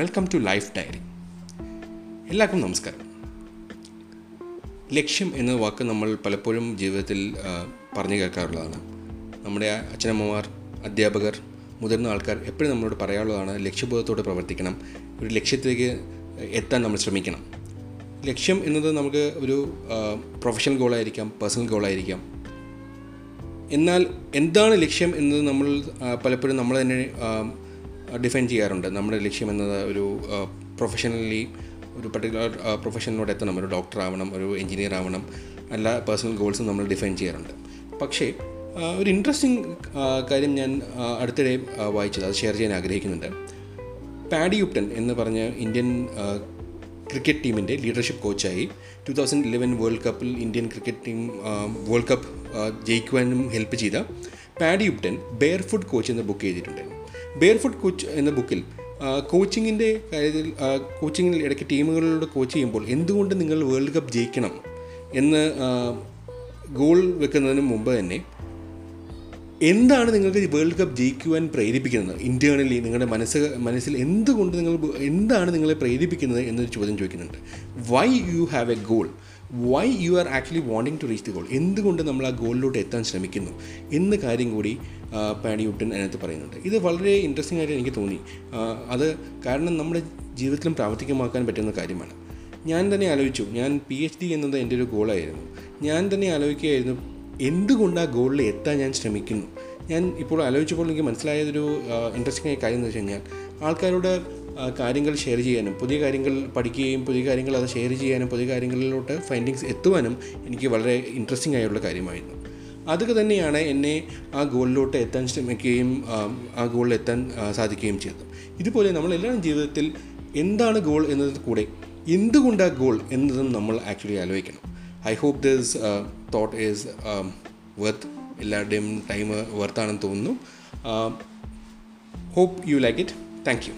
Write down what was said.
Welcome to life diary. എല്ലാവർക്കും നമസ്കാരം. ലക്ഷ്യം എന്ന വാക്ക് നമ്മൾ പലപ്പോഴും ജീവിതത്തിൽ പറഞ്ഞു കേൾക്കാറുള്ളതാണ്. നമ്മുടെ അച്ഛനമ്മമാർ അധ്യാപകർ മുതിർന്ന ആൾക്കാർ എപ്പോഴും നമ്മളോട് പറയാനുള്ളതാണ് ലക്ഷ്യബോധത്തോടെ പ്രവർത്തിക്കണം ഒരു ലക്ഷ്യത്തിലേക്ക് എത്താൻ നമ്മൾ ശ്രമിക്കണം. ലക്ഷ്യം എന്നത് നമുക്ക് ഒരു പ്രൊഫഷണൽ ഗോളായിരിക്കാം പേഴ്സണൽ ഗോളായിരിക്കാം എന്നാൽ എന്താണ് ലക്ഷ്യം എന്നത് നമ്മൾ പലപ്പോഴും നമ്മൾ തന്നെ ഡിഫൈൻ ചെയ്യാറുണ്ട്. നമ്മുടെ ലക്ഷ്യം എന്നത് ഒരു പ്രൊഫഷണലി ഒരു പർട്ടിക്കുലർ പ്രൊഫഷനിലോട്ട് എത്തണം. ഒരു ഡോക്ടർ ആവണം ഒരു എഞ്ചിനീയർ ആവണം. എല്ലാ പേഴ്സണൽ ഗോൾസും നമ്മൾ ഡിഫൈൻ ചെയ്യാറുണ്ട്. പക്ഷേ ഒരു ഇൻട്രസ്റ്റിംഗ് കാര്യം ഞാൻ അടുത്തിടെ വായിച്ചത് അത് ഷെയർ ചെയ്യാൻ ആഗ്രഹിക്കുന്നുണ്ട്. പാഡി യുപ്റ്റൻ എന്ന് പറഞ്ഞ ഇന്ത്യൻ ക്രിക്കറ്റ് ടീമിന്റെ ലീഡർഷിപ്പ് കോച്ചായി ടു തൗസൻഡ് ഇലവൻ വേൾഡ് കപ്പിൽ Indian cricket team world cup ജയിക്കുവാനും help ചെയ്ത Paddy Upton barefoot coach എന്ന ബുക്ക് ചെയ്തിട്ടുണ്ട്. ബെയർ ഫുഡ് കോച്ച് എന്ന ബുക്കിൽ കോച്ചിങ്ങിന്റെ കാര്യത്തിൽ കോച്ചിങ്ങിൽ ഇടയ്ക്ക് ടീമുകളിലൂടെ കോച്ച് ചെയ്യുമ്പോൾ എന്തുകൊണ്ട് നിങ്ങൾ വേൾഡ് കപ്പ് ജയിക്കണം എന്ന് ഗോൾ വെക്കുന്നതിന് മുമ്പ് തന്നെ എന്താണ് നിങ്ങൾക്ക് വേൾഡ് കപ്പ് ജയിക്കുവാൻ പ്രേരിപ്പിക്കുന്നത്? ഇന്റേർണലി നിങ്ങളുടെ മനസ്സ് മനസ്സിൽ എന്തുകൊണ്ട് നിങ്ങൾ എന്താണ് നിങ്ങളെ പ്രേരിപ്പിക്കുന്നത് എന്നൊരു ചോദ്യം ചോദിക്കുന്നുണ്ട്. Why you have a goal why you are actually wanting to reach the goal എന്തുകൊണ്ട് നമ്മൾ ആ ഗോളിലോട്ട് എത്താൻ ശ്രമിക്കുന്നു? എന്ന കാര്യം കൂടി ആ, പാഡി വുട്ടൻ അതിനകത്ത് പറയുന്നുണ്ട്. ഇത് വളരെ ഇൻട്രസ്റ്റിംഗ് ആയിട്ട് എനിക്ക് തോന്നി. അത് കാരണം നമ്മുടെ ജീവിതത്തിലും പ്രാവർത്തികമാക്കാൻ പറ്റുന്ന കാര്യമാണ്. ഞാൻ തന്നെ ആലോചിച്ചു. ഞാൻ പി എച്ച് ഡി എന്നത് എന്റെ ഒരു ഗോളായിരുന്നു ഞാൻ തന്നെ ആലോചിക്കുകയായിരുന്നു എന്തുകൊണ്ട് ആ ഗോളിൽ എത്താൻ ഞാൻ ശ്രമിക്കുന്നു? ഞാൻ ഇപ്പോൾ ആലോചിച്ചപ്പോൾ എനിക്ക് മനസ്സിലായതൊരു ഇൻട്രസ്റ്റിംഗ് ആയ കാര്യം എന്ന് വെച്ച് കഴിഞ്ഞാൽ ആൾക്കാരോട് കാര്യങ്ങൾ ഷെയർ ചെയ്യാനും പുതിയ കാര്യങ്ങൾ പഠിക്കുകയും പുതിയ കാര്യങ്ങൾ അത് ഷെയർ ചെയ്യാനും പുതിയ കാര്യങ്ങളിലോട്ട് ഫൈൻഡിങ്സ് എത്തുവാനും എനിക്ക് വളരെ ഇൻട്രസ്റ്റിംഗ് ആയുള്ള കാര്യമായിരുന്നു. അതൊക്കെ തന്നെയാണ് എന്നെ ആ ഗോളിലോട്ട് എത്താൻ ശ്രമിക്കുകയും ആ, ഗോളിൽ എത്താൻ സാധിക്കുകയും ചെയ്തത്. ഇതുപോലെ നമ്മളെല്ലാവരും ജീവിതത്തിൽ എന്താണ് ഗോൾ എന്നത് കൂടെ എന്തുകൊണ്ടാണ് ഗോൾ എന്നതും നമ്മൾ ആക്ച്വലി ആലോചിക്കണം. I hope this thought is worth എല്ലാവരുടെയും ടൈം വർത്താണെന്ന് തോന്നുന്നു. Hope you like it thank you